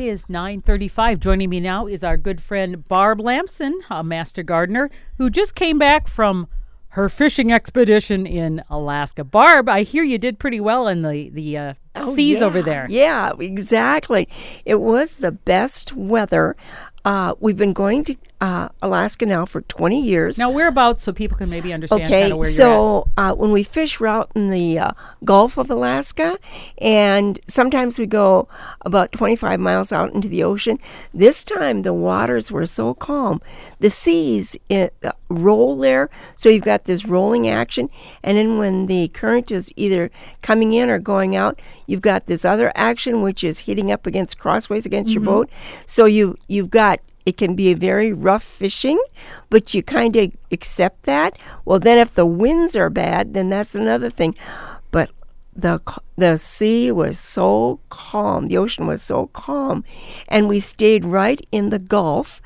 It is 9:35. Joining me now is our good friend Barb Lamson, a master gardener who just came back from her fishing expedition in Alaska. Barb, I hear you did pretty well in the the uh, Oh, seas yeah. over there. Yeah, exactly. It was the best weather. Uh, we've been going to uh, Alaska now for 20 years. Now whereabouts so people can maybe understand Okay, where you're at. so uh, when we fish, we're out in the uh, Gulf of Alaska, and sometimes we go about 25 miles out into the ocean. This time, the waters were so calm. The seas uh, roll there, so you've got this rolling action, and then when the current is either coming in or going out, you've got this other action which is hitting up against crossways against your boat. So you you've got it can be a very rough fishing, but you kind of accept that. Well, then if the winds are bad, then that's another thing. But the the sea was so calm, the ocean was so calm, and we stayed right in the Gulf,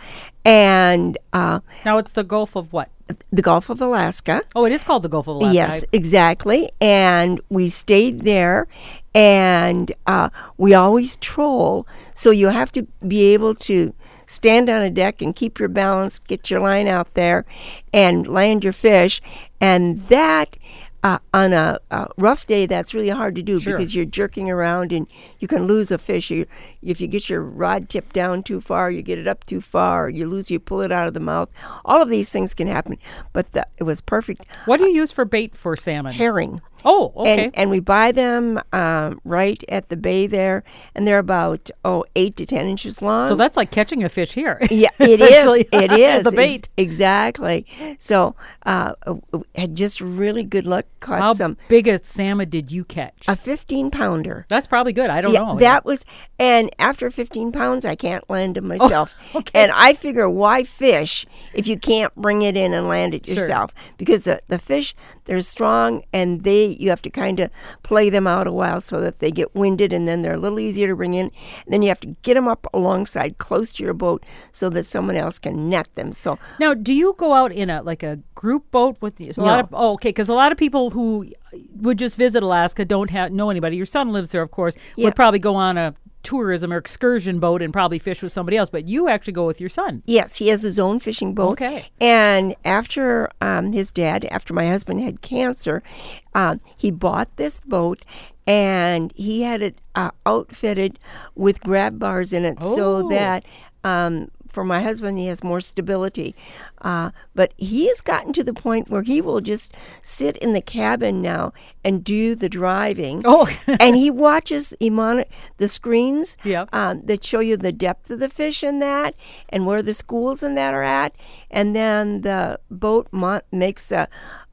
and uh, Now it's the Gulf of what? the Gulf of Alaska. Oh, it is called the Gulf of Alaska. Yes, exactly. And we stayed there, and uh, we always troll. So you have to be able to stand on a deck and keep your balance, get your line out there, and land your fish. And that. Uh, on a, a rough day, that's really hard to do Sure. because you're jerking around and you can lose a fish. You, if you get your rod tip down too far, you get it up too far, you lose, you pull it out of the mouth. All of these things can happen, but the, it was perfect. What do you use for bait for salmon? Herring. Oh, okay. And, and we buy them um, right at the bay there, and they're about oh eight to ten inches long. so that's like catching a fish here. yeah, it is. It is the Ex- bait. exactly. So uh, had just really good luck. Caught How some big a salmon did you catch? a fifteen pounder. That's probably good. I don't Yeah, know. that was, and after 15 pounds, I can't land them myself. Oh, okay. And I figure, why fish if you can't bring it in and land it Sure. yourself? Because the, the fish, they're strong, and they you have to kind of play them out a while so that they get winded, and then they're a little easier to bring in. And then you have to get them up alongside, close to your boat, so that someone else can net them. So Now, do you go out in a like a group boat with a lot No. of oh okay because a lot of people who would just visit Alaska don't have know anybody. Your son lives there, of course. Yeah. Would probably go on a tourism or excursion boat and probably fish with somebody else. But you actually go with your son. Yes, he has his own fishing boat. Okay. And after um, his dad, after my husband had cancer, um, he bought this boat and he had it uh, outfitted with grab bars in it Oh. so that. Um, for my husband, he has more stability. Uh, but he has gotten to the point where he will just sit in the cabin now and do the driving. Oh. and he watches he monitor the screens Yep. um, that show you the depth of the fish in that and where the schools in that are at and then the boat mon- makes a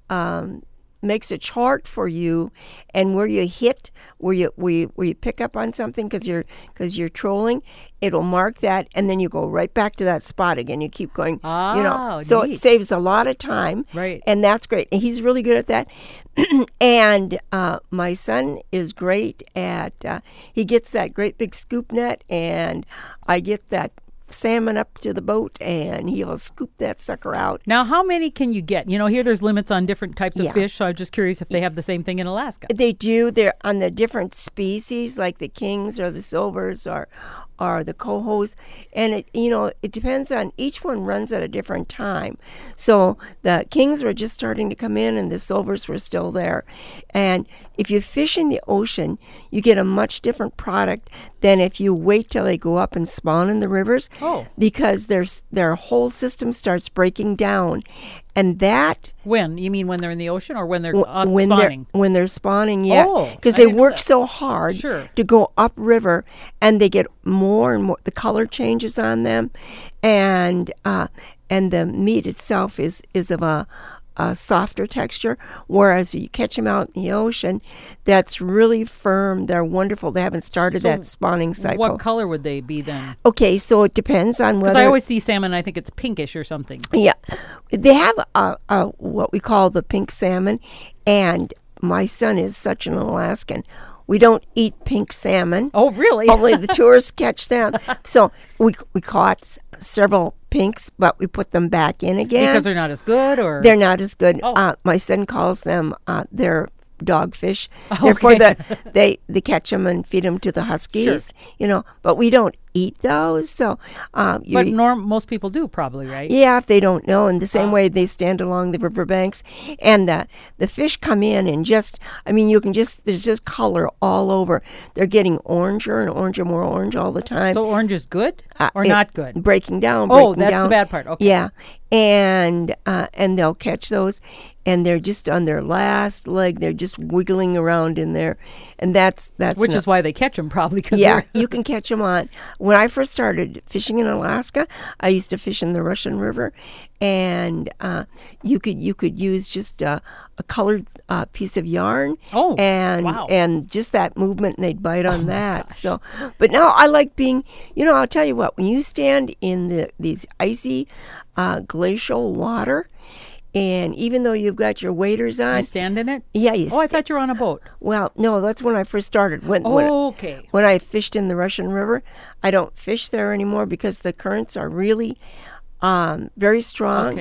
um, makes a chart for you and where you hit where you where you, where you pick up on something because you're because you're trolling it'll mark that and then you go right back to that spot again you keep going you Oh, know so neat. it saves a lot of time Right. and that's great and he's really good at that and uh, my son is great at uh, he gets that great big scoop net and i get that salmon up to the boat and he'll scoop that sucker out Now, how many can you get? You know, here there's limits on different types of Yeah. fish. So I'm just curious if they have the same thing in Alaska. they do they're on the different species like the kings or the silvers or or the cohos and it you know it depends on each one runs at a different time. So the kings were just starting to come in and the silvers were still there. And if you fish in the ocean you get a much different product than if you wait till they go up and spawn in the rivers Oh. because their their whole system starts breaking down and that When you mean when they're in the ocean or when they're Wh- when spawning? they're when they're spawning, yeah, Oh, because I they work so hard Sure. to go upriver, and they get more and more. The color changes on them, and uh, and the meat itself is is of a, a softer texture. Whereas you catch them out in the ocean, that's really firm. They're wonderful. They haven't started that spawning cycle. What color would they be then? okay, so it depends on Because I always see salmon, I think it's pinkish or something. yeah, they have a, a what we call the pink salmon, and my son is such an Alaskan. We don't eat pink salmon. Oh, really? Only the tourists catch them. So we we caught several pinks, but we put them back in again. because they're not as good, or They're not as good. Oh. Uh, my son calls them uh, they're dogfish. Therefore, the, they they catch them and feed them to the huskies. You know, but we don't eat those. So, um, But norm most people do probably, right? yeah, if they don't know, in the same Ah. way they stand along the riverbanks, and the the fish come in and just, I mean, you can just there's just color all over. They're getting oranger and oranger, more orange all the time. So orange is good Uh, or it- not good? Breaking down. Oh, that's down. the bad part. Okay. Yeah, and uh, and they'll catch those, and they're just on their last leg. They're just wiggling around in there, and that's that's Which not- is why they catch them probably yeah, you can catch them on. When I first started fishing in Alaska, I used to fish in the Russian River, and uh, you could you could use just a, a colored uh, piece of yarn. Oh, and wow. Oh and just that movement, and they'd bite on that. So, but now I like being. You know, I'll tell you what. When you stand in the these icy, uh, glacial water. And even though you've got your waders on, you stand in it. yeah, you. Oh, I thought you were on a boat. well, no, that's when I first started. When, when okay. when I fished in the Russian River. I don't fish there anymore because the currents are really um, very strong.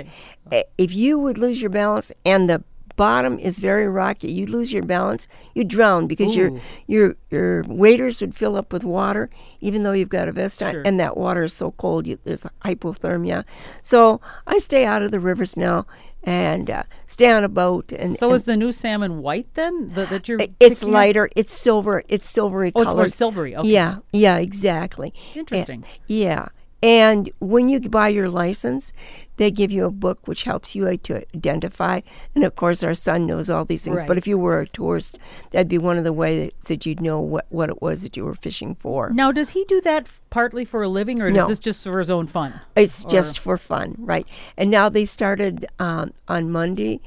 Okay. If you would lose your balance and the bottom is very rocky, you lose your balance, you drown because your Ooh. your your waders would fill up with water, even though you've got a vest on, Sure. and that water is so cold. You, there's hypothermia. So I stay out of the rivers now and uh, stay on a boat. And So and is the new salmon white then that, that you're? it's picking up? lighter. It's silver. It's silvery Oh, it's more silvery. Okay. Yeah, yeah, exactly. Interesting. And- yeah. And when you buy your license, they give you a book which helps you to identify. And of course, our son knows all these things. Right. But if you were a tourist, that'd be one of the ways that you'd know what, what it was that you were fishing for. Now, does he do that partly for a living, or No. is this just for his own fun? It's just for fun, right? And now they started um, on Monday,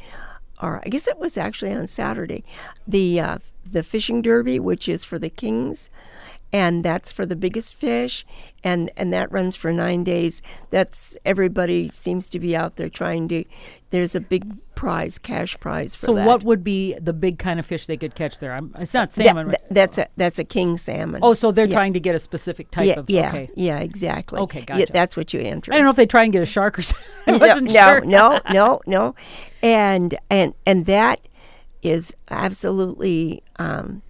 or I guess it was actually on Saturday, the uh, the fishing derby, which is for the kings, and that's for the biggest fish, and and that runs for nine days. That's everybody seems to be out there trying to. There's a big prize, cash prize for So, that. what would be the big kind of fish they could catch there? I'm, it's not That- salmon. that- that's a that's a king salmon. oh, so they're yeah. trying to get a specific type yeah, of. yeah, Okay. yeah, exactly. Okay, Yeah, gotcha. that's what you enter. I don't know if they try and get a shark or something. No, wasn't no, sure. no, no, no, and and and that is absolutely, um,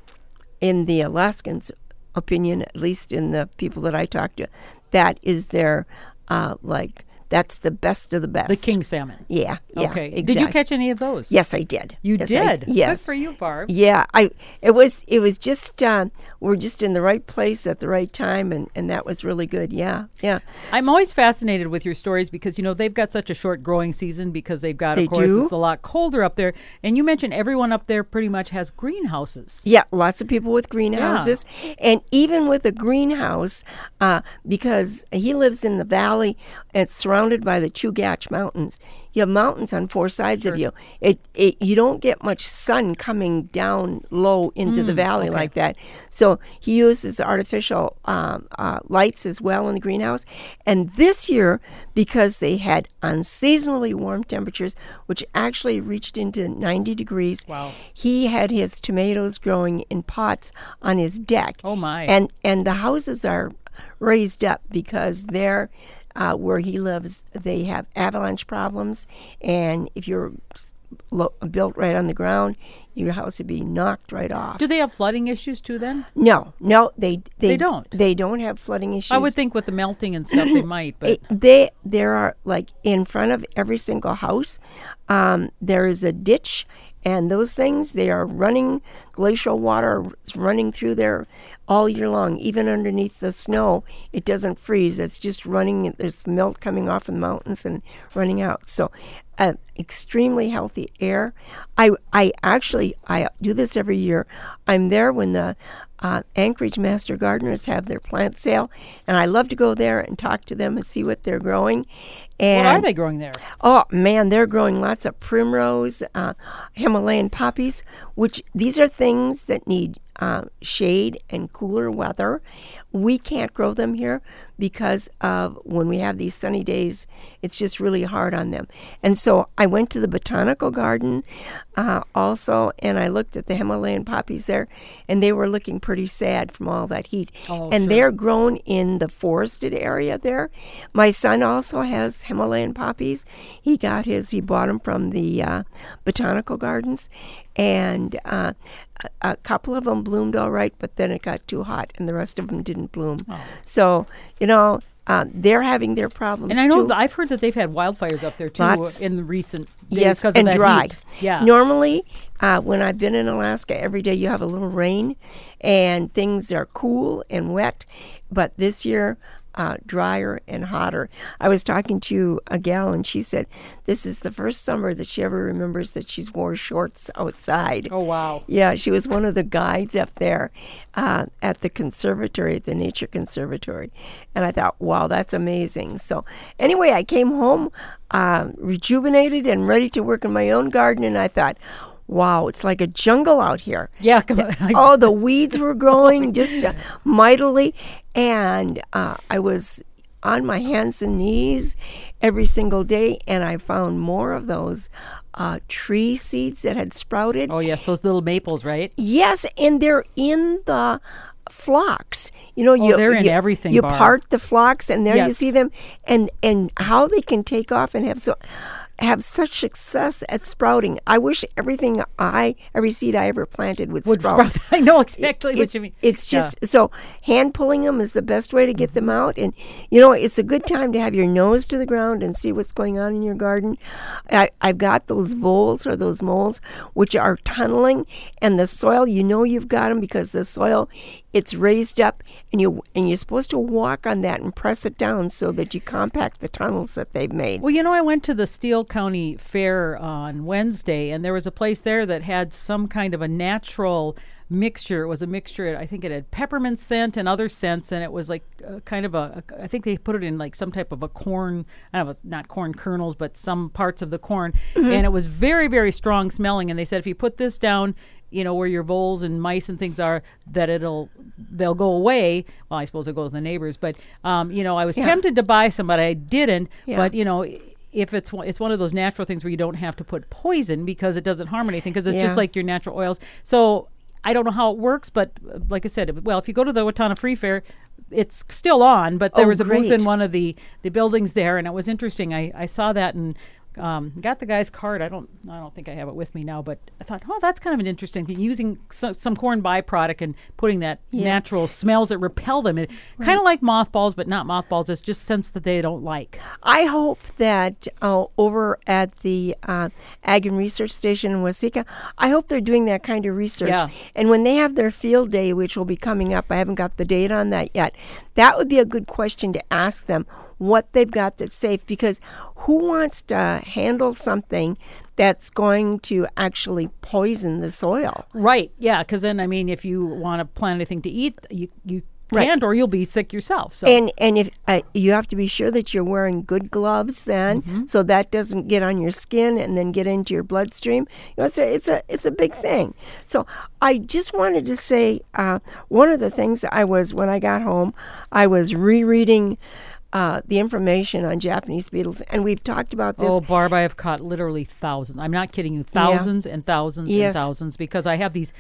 in the Alaskans' opinion, at least in the people that I talk to, that is their uh, like that's the best of the best. The king salmon. Yeah. Yeah. okay. Exactly. Did you catch any of those? Yes, I did. You Yes, I- did. yes. Good for you, Barb. Yeah, I it was it was just uh, we're just in the right place at the right time, and and that was really good. Yeah, yeah. I'm always fascinated with your stories because you know they've got such a short growing season because they've got They of course do. it's a lot colder up there. And you mentioned everyone up there pretty much has greenhouses. Yeah, lots of people with greenhouses, and even with a greenhouse, uh, because he lives in the valley, it's surrounded by the Chugach Mountains. You have mountains on four sides of you. It, it you don't get much sun coming down low into the valley okay. like that. So he uses artificial um, uh, lights as well in the greenhouse. And this year, because they had unseasonably warm temperatures, which actually reached into 90 degrees, Wow. he had his tomatoes growing in pots on his deck. Oh, my. And and the houses are raised up because they're uh, where he lives. They have avalanche problems, and if you're lo- built right on the ground, your house would be knocked right off. Do they have flooding issues too then? no, no, they they, They don't? They don't have flooding issues. I would think with the melting and stuff they might, but It- they there are like in front of every single house um, there is a ditch and those things they are running glacial water is running through there all year long even underneath the snow it doesn't freeze. It's just running there's melt coming off of the mountains and running out. So uh, extremely healthy air. I i actually i do this every year. I'm there when the uh, Anchorage Master Gardeners have their plant sale, and I love to go there and talk to them and see what they're growing. And what are they growing there? Oh man, they're growing lots of primrose, uh, Himalayan poppies, which these are things that need uh, shade and cooler weather. We can't grow them here because of when we have these sunny days, it's just really hard on them. And so I went to the botanical garden uh, also, and I looked at the Himalayan poppies there, and they were looking pretty sad from all that heat. Oh, and sure. they're grown in the forested area there. My son also has Himalayan poppies. He got his, he bought them from the uh, botanical gardens. And uh, a couple of them bloomed all right, but then it got too hot, and the rest of them didn't bloom. So you know, um, they're having their problems And I know too. I've heard that they've had wildfires up there too Lots. in the recent days yes, because and of that dry. heat. Yeah. Normally, uh, when I've been in Alaska, every day you have a little rain, and things are cool and wet. But this year, uh, drier and hotter. I was talking to a gal, and she said this is the first summer that she ever remembers that she's wore shorts outside. oh wow. Yeah, she was one of the guides up there uh, at the conservatory, at the Nature Conservatory. And I thought, wow, that's amazing. So, anyway, I came home um, rejuvenated and ready to work in my own garden. And I thought, wow, it's like a jungle out here. Yeah. Come on. Oh, the weeds were growing just uh, mightily. And uh, I was on my hands and knees every single day, and I found more of those uh, tree seeds that had sprouted. oh yes, those little maples, right? Yes, and they're in the phlox. You know, you Oh, they're in you, everything, You part the phlox, and there you see them, and and how they can take off and have so have such success at sprouting. I wish everything I every seed I ever planted would, Would sprout. sprout- I know exactly what It- you mean. It's Yeah. just so hand pulling them is the best way to get them out, and you know it's a good time to have your nose to the ground and see what's going on in your garden. I, I've got those voles or those moles which are tunneling, and the soil you know you've got them because the soil it's raised up, and you and you're supposed to walk on that and press it down so that you compact the tunnels that they've made. Well, you know, I went to the Steele County Fair on Wednesday, and there was a place there that had some kind of a natural mixture. It was a mixture. I think it had peppermint scent and other scents, and it was like uh, kind of a. a- I think they put it in like some type of a corn. I don't know, not corn kernels, but some parts of the corn, and it was very, very strong smelling. And they said if you put this down. You know where your voles and mice and things are, that it'll they'll go away. Well, I suppose it'll go to the neighbors, but um, you know I was Yeah. tempted to buy some, but I didn't. Yeah. But you know, if it's one- it's one of those natural things where you don't have to put poison because it doesn't harm anything because it's Yeah. just like your natural oils. So I don't know how it works, but like I said, well, if you go to the Watana Free Fair, it's still on. But there Oh, was a booth in one of the the buildings there, and it was interesting. I I saw that and. Um, got the guy's card. I don't. I don't think I have it with me now, but I thought, oh, that's kind of an interesting thing. Using so, some corn byproduct and putting that natural smells that repel them. It kind of like mothballs, but not mothballs. It's just scents that they don't like. I hope that uh, over at the uh, Ag and Research Station in Waseca, I hope they're doing that kind of research. Yeah. And when they have their field day, which will be coming up, I haven't got the date on that yet, that would be a good question to ask them what they've got that's safe because who wants to handle something that's going to actually poison the soil? Right. Yeah. Because then, I mean, if you want to plant anything to eat, you you Right. can't, or you'll be sick yourself. So And and if uh, you have to be sure that you're wearing good gloves, then Mm-hmm. so that doesn't get on your skin and then get into your bloodstream. You know, it's a it's a it's a big thing. So I just wanted to say uh, one of the things I was when I got home, I was rereading. Uh, the information on Japanese beetles, and we've talked about this. oh, Barb, I have caught literally thousands. I'm not kidding you, thousands and thousands Yes. and thousands because I have these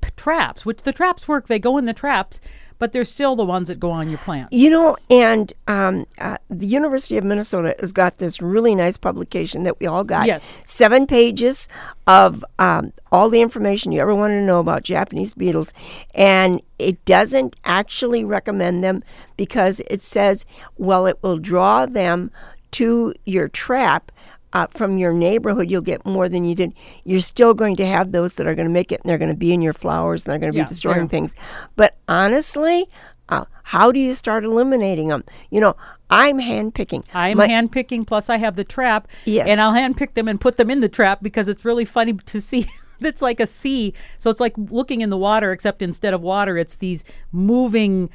p- traps, which the traps work. They go in the traps, but they're still the ones that go on your plants. You know, and um, uh, the University of Minnesota has got this really nice publication that we all got. Yes. Seven pages of um, all the information you ever wanted to know about Japanese beetles. And it doesn't actually recommend them because it says, well, it will draw them to your trap. Uh, from your neighborhood, you'll get more than you did. You're still going to have those that are going to make it, and they're going to be in your flowers, and they're going to Yeah, be destroying they're- things. But honestly, uh, how do you start eliminating them? You know, I'm handpicking. I'm My- hand picking, plus I have the trap. Yes. And I'll hand pick them and put them in the trap because it's really funny to see. it's like a sea. So it's like looking in the water, except instead of water, it's these moving,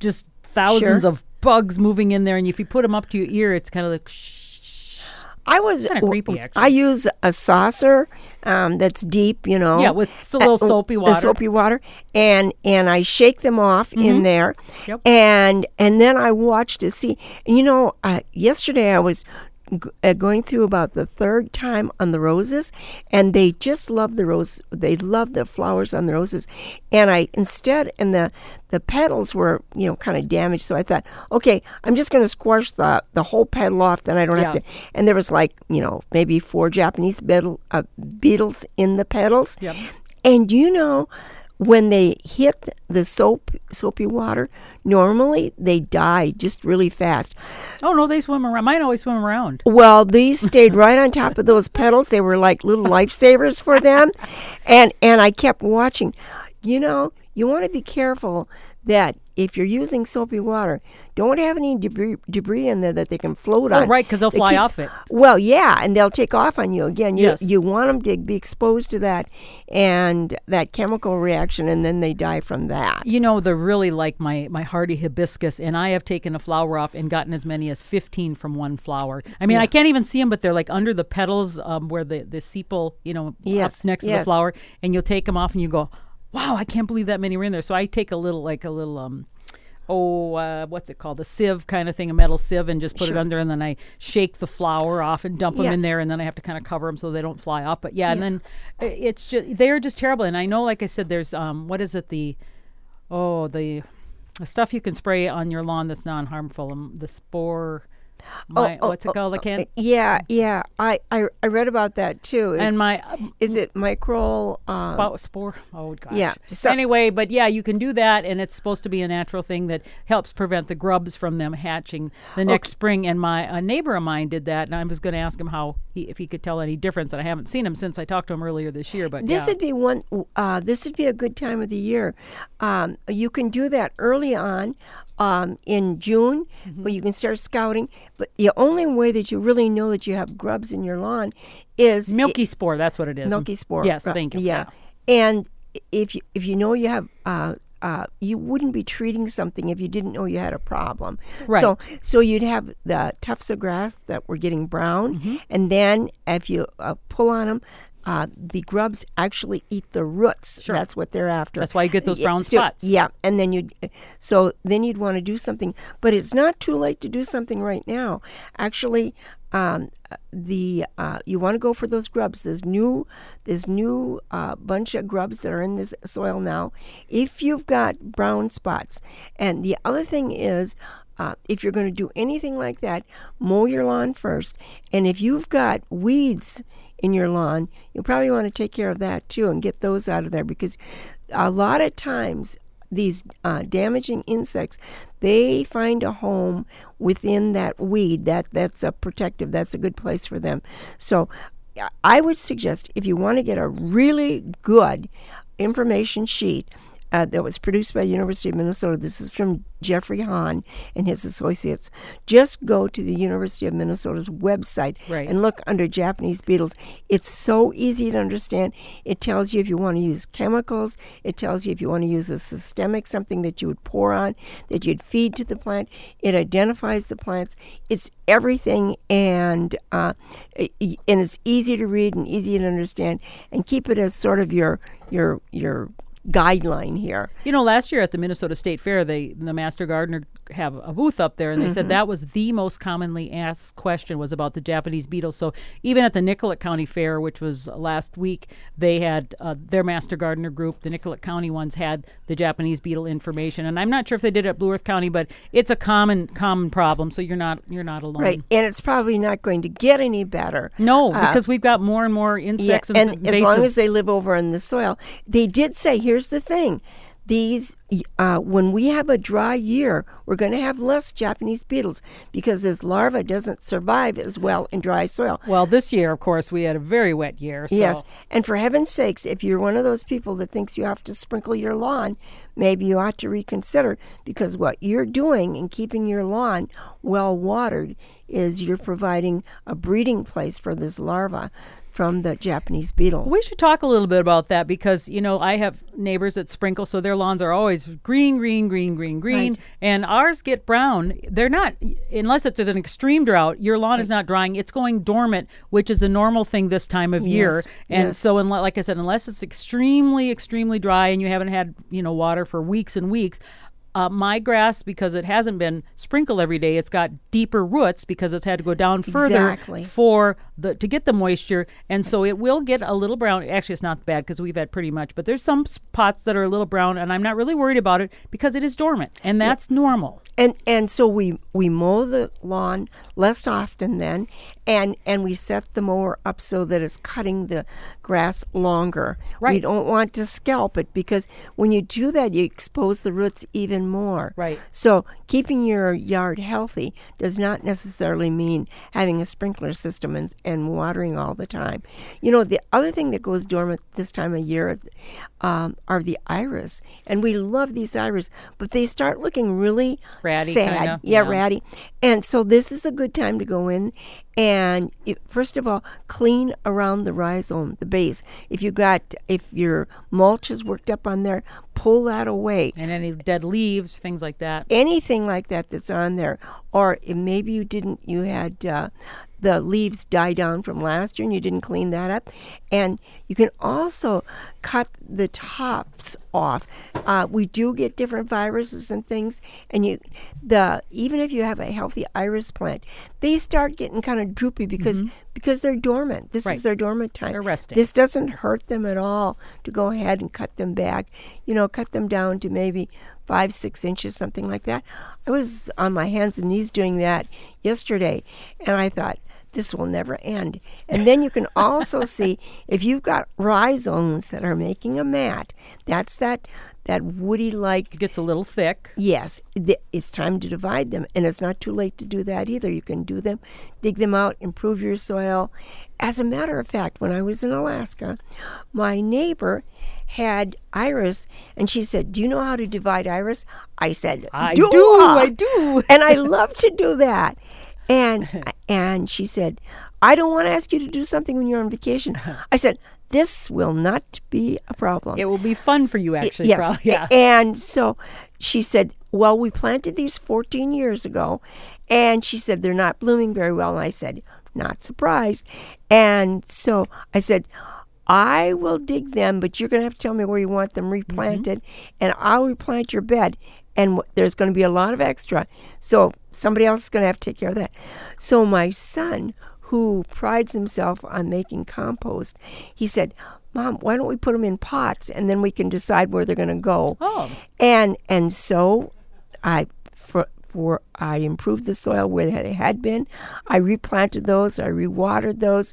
just thousands Sure. of bugs moving in there. And if you put them up to your ear, it's kind of like shh. I was Kinda creepy, actually. I use a saucer um, that's deep, you know. Yeah, with a little uh, soapy water. Mm-hmm. soapy water, and and I shake them off in there, Yep. and and then I watch to see. You know, uh, yesterday I was g- uh, going through about the third time on the roses, and they just love the rose. They love the flowers on the roses, and I instead and the the petals were you know kind of damaged. So I thought, okay, I'm just going to squash the the whole petal off. Then I don't have to. And there was like you know maybe four Japanese beetle, uh, beetles in the petals. Yep. And you know, when they hit the soap soapy water, normally they die just really fast. Oh no, they swim around. Mine always swim around. Well, these stayed right on top of those petals. They were like little lifesavers for them. And and I kept watching. You know, you want to be careful that if you're using soapy water, don't have any debris, debris in there that they can float Oh, on. right, 'cause they'll fly keeps- off it. Well, yeah, and they'll take off on you again. You, Yes. you want them to be exposed to that and that chemical reaction, and then they die from that. You know, they're really like my my hardy hibiscus, and I have taken a flower off and gotten as many as fifteen from one flower. I mean, I can't even see them, but they're like under the petals um, where the the sepal, you know, Yes, next to the flower, and you'll take them off and you go, "Wow, I can't believe that many were in there." So I take a little like a little um. Oh, uh, what's it called? A sieve kind of thing, a metal sieve, and just put it under, and then I shake the flower off and dump them in there, and then I have to kind of cover them so they don't fly off. But yeah, and then it's just they're just terrible. And I know, like I said, there's um, what is it? The oh the the stuff you can spray on your lawn that's non-harmful um, the spore my, oh, what's it called i can't Yeah, yeah. I, I, I read about that too. It's- and my um, is it micro? Uh, spou- spore oh gosh yeah, so- anyway but yeah you can do that and it's supposed to be a natural thing that helps prevent the grubs from them hatching the next spring and my a neighbor of mine did that and i was going to ask him how he if he could tell any difference and i haven't seen him since i talked to him earlier this year but This yeah. would be one. Uh, this would be a good time of the year. Um, you can do that early on um, in June, Mm-hmm. where you can start scouting. But the only way that you really know that you have grubs in your lawn is milky spore that's what it is milky spore. yes Uh, thank you Yeah, and if you if you know you have. Uh, uh, you wouldn't be treating something if you didn't know you had a problem. Right. So, so you'd have the tufts of grass that were getting brown, Mm-hmm. and then if you uh, pull on them, uh, the grubs actually eat the roots. Sure. That's what they're after. That's why you get those brown so- spots. Yeah, and then you, so then you'd want to do something, but it's not too late to do something right now. Actually, um, the uh, you want to go for those grubs. There's new, there's new uh, bunch of grubs that are in this soil now. If you've got brown spots, and the other thing is. Uh, if you're going to do anything like that, mow your lawn first. And if you've got weeds in your lawn, you'll probably want to take care of that too and get those out of there because a lot of times these uh, damaging insects they find a home within that weed that that's a protective that's a good place for them. So I- i would suggest if you want to get a really good information sheet uh, that was produced by University of Minnesota. This is from Jeffrey Hahn and his associates. Just go to the University of Minnesota's website Right. and look under Japanese beetles. It's so easy to understand. It tells you if you want to use chemicals. It tells you if you want to use a systemic, something that you would pour on, that you'd feed to the plant. It identifies the plants. It's everything, and uh, and it's easy to read and easy to understand. And keep it as sort of your your your guideline here. You know, last year at the Minnesota State Fair, they the Master Gardener have a booth up there, and they Mm-hmm. said that was the most commonly asked question was about the Japanese beetle. So even at the Nicollet County Fair, which was last week, they had uh, their Master Gardener group. The Nicollet County ones had the Japanese beetle information, and I'm not sure if they did it at Blue Earth County, but it's a common common problem. So you're not you're not alone. Right, and it's probably not going to get any better. No, Uh, because we've got more and more Yeah, insects and and, as long as they live over in the soil, they did say, here's the thing. These, uh, when we have a dry year, we're going to have less Japanese beetles because this larva doesn't survive as well in dry soil. well, this year, of course, we had a very wet year. So. Yes, and for heaven's sakes, if you're one of those people that thinks you have to sprinkle your lawn, maybe you ought to reconsider because what you're doing in keeping your lawn well watered is you're providing a breeding place for this larva from the Japanese beetle. We should talk a little bit about that because you know I have neighbors that sprinkle, so their lawns are always green, green, green, green, green, Right. and ours get brown. They're not unless it's an extreme drought. Your lawn is not drying; it's going dormant, which is a normal thing this time of year. And yes. so, like I said, unless it's extremely, extremely dry and you haven't had you know water for weeks and weeks. Uh, my grass, because it hasn't been sprinkled every day, it's got deeper roots because it's had to go down further Exactly. for the to get the moisture, and so it will get a little brown. Actually, it's not bad because we've had pretty much, but there's some spots that are a little brown, and I'm not really worried about it because it is dormant, and that's normal. And and so we we mow the lawn less often then, and and we set the mower up so that it's cutting the grass longer. Right. We don't want to scalp it because when you do that, you expose the roots even more. Right. So keeping your yard healthy does not necessarily mean having a sprinkler system and, and watering all the time. You know, the other thing that goes dormant this time of year um, are the iris, and we love these iris, but they start looking really Ratty sad. kinda, Yeah, yeah. ratty. And so this is a good time to go in and it, first of all clean around the rhizome, the base. If you got if your mulch is worked up on there, pull that away And any dead leaves, things like that. anything like that that's on there, or if maybe you didn't, you had uh, the leaves die down from last year and you didn't clean that up, and you can also cut the tops off. Uh, we do get different viruses and things, and you the even if you have a healthy iris plant, they start getting kind of droopy because because they're dormant. This Right. is their dormant time. They're resting. This doesn't hurt them at all to go ahead and cut them back. You know, cut them down to maybe five, six inches, something like that. I was on my hands and knees doing that yesterday, and I thought, this will never end. And then you can also see if you've got rhizomes that are making a mat, that's that that woody like It gets a little thick. Yes, th- it's time to divide them, and it's not too late to do that either. You can do them, dig them out, improve your soil. As a matter of fact, when I was in Alaska, my neighbor had iris, and she said, "Do you know how to divide iris?" I said, I "Do, do, I?" I do. and I love to do that. And and she said, "I don't want to ask you to do something when you're on vacation." I said, "This will not be a problem." It will be fun for you, actually. yes. Probably. Yeah. And so she said, Well, we planted these 14 years ago. And she said, They're not blooming very well. And I said, Not surprised. And so I said, I will dig them, but you're going to have to tell me where you want them mm-hmm. replanted, and I'll replant your bed. And w- there's going to be a lot of extra. So somebody else is going to have to take care of that. So my son, who prides himself on making compost, he said, Mom, why don't we put them in pots and then we can decide where they're going to go? Oh. And and so I for, for I improved the soil where they had been. I replanted those, I rewatered those,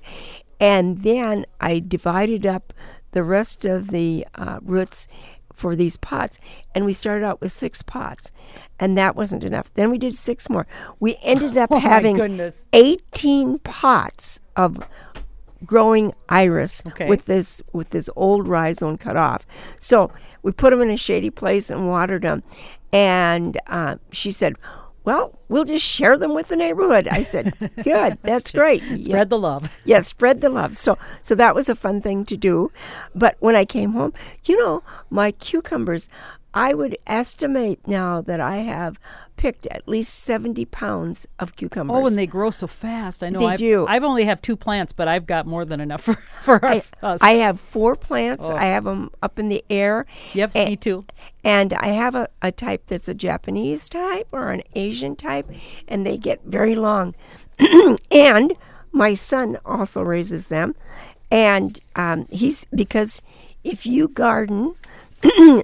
and then I divided up the rest of the uh, roots for these pots. And we started out with six pots, and that wasn't enough. Then we did six more. We ended up Oh, having 18 pots of growing iris Okay. with this with this old rhizome cut off. So we put them in a shady place and watered them. And uh, she said, "Well, we'll just share them with the neighborhood." I said, "Good, that's great." Yeah. Spread the love. Yeah, spread the love. So so that was a fun thing to do. But when I came home, you know, my cucumbers, I would estimate now that I have picked at least 70 pounds of cucumbers. Oh, and they grow so fast. I know. They I've, do. I've only have two plants, but I've got more than enough for for I, us. I have four plants. I have them up in the air. yep, A- me too. And I have a, a type that's a Japanese type or an Asian type, and they get very long. and my son also raises them. And um, he's because if you garden, you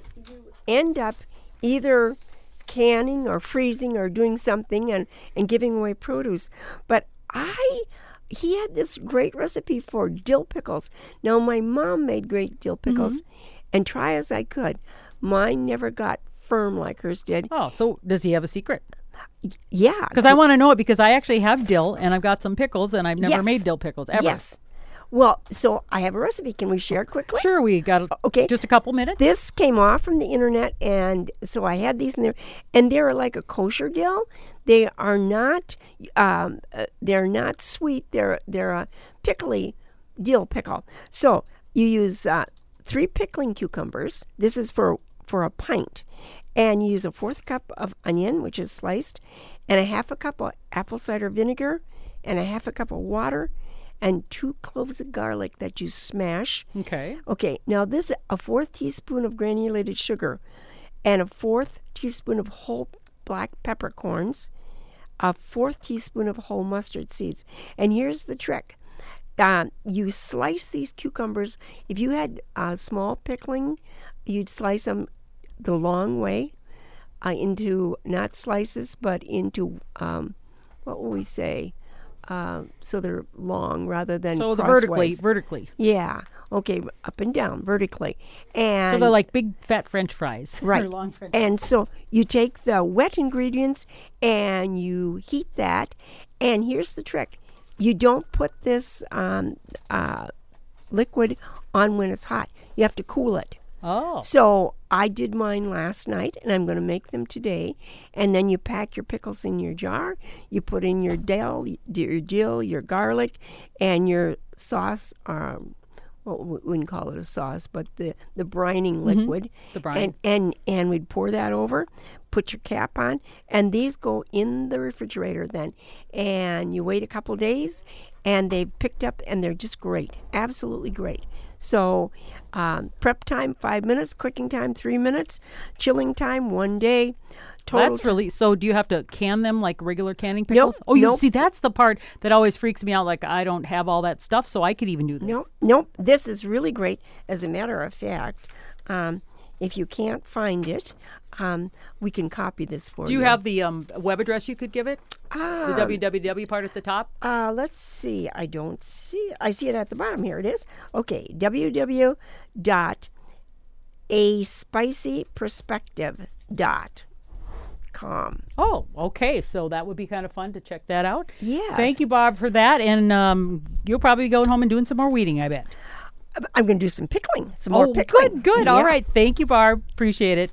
end up either canning or freezing or doing something and, and giving away produce. But I he had this great recipe for dill pickles. Now my mom made great dill mm-hmm. pickles and try as I could, mine never got firm like hers did. Oh, so does he have a secret? Yeah. Because I want to know it because I actually have dill and I've got some pickles and I've never Yes. made dill pickles ever. Yes. Well, so I have a recipe. Can we share it quickly? Sure, we got a- Okay. just a couple minutes. This came off from the internet, and so I had these in there, and they're like a kosher dill. They are not, um, uh, they're not sweet. They're they're a pickly dill pickle. So you use uh, three pickling cucumbers. This is for for a pint, and you use a fourth cup of onion, which is sliced, and a half a cup of apple cider vinegar, and a half a cup of water, and two cloves of garlic that you smash. Okay. Okay, now this a fourth teaspoon of granulated sugar, and a fourth teaspoon of whole black peppercorns, a fourth teaspoon of whole mustard seeds. And here's the trick. Uh, you slice these cucumbers. If you had uh, small pickling, you'd slice them the long way uh, into not slices, but into um, what will we say? Uh, so they're long rather than So the vertically, vertically. Yeah. Okay, up and down vertically, and So they're like big fat French fries. Right. Long French. And so you take the wet ingredients and you heat that. And here's the trick you don't put this um, uh, liquid on when it's hot, you have to cool it. Oh. So I did mine last night, and I'm going to make them today. And then you pack your pickles in your jar. You put in your dill, your dill, your garlic, and your sauce. Um, well, we wouldn't call it a sauce, but the the brining liquid. Mm-hmm. The brine. And and and we'd pour that over. Put your cap on, and these go in the refrigerator then. And you wait a couple days, and they've picked up, and they're just great, absolutely great. So, um, prep time five minutes, cooking time three minutes, chilling time one day. Total That's really so. Do you have to can them like regular canning pickles? oh, you nope. see, that's the part that always freaks me out. Like I don't have all that stuff, so I could even do this. Nope, nope. This is really great. As a matter of fact, um, if you can't find it, um, we can copy this for you. Do you. you have the um, web address you could give it? Ah, The www part at the top. uh, let's see. I don't see. I see it at the bottom. Here it is. Okay, www. dot a spicy perspective dot com. Oh, okay. So that would be kind of fun to check that out. Yes. Thank you, Barb, for that. And um, you'll probably be going home and doing some more weeding, I bet. I'm going to do some pickling. Some more oh, pickling. good, good. All Yeah. right. Thank you, Barb. Appreciate it.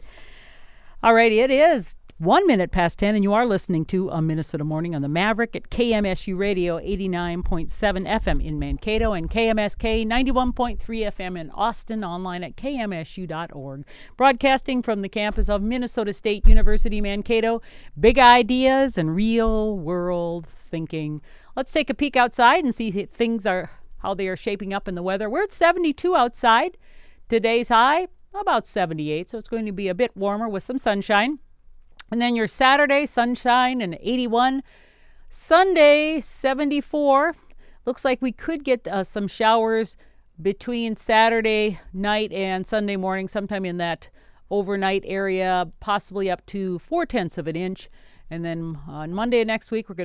All right. It is one minute past 10, and you are listening to a Minnesota Morning on the Maverick at KMSU Radio 89.7 FM in Mankato and KMSK 91.3 FM in Austin, online at kmsu.org. Broadcasting from the campus of Minnesota State University, Mankato. Big ideas and real world thinking. Let's take a peek outside and see if things are how they are shaping up in the weather. We're at 72 outside. Today's high about 78, so it's going to be a bit warmer with some sunshine. And then your Saturday, sunshine and 81. Sunday, 74. Looks like we could get uh, some showers between Saturday night and Sunday morning, sometime in that overnight area, possibly up to four tenths of an inch. And then on Monday next week, we're going to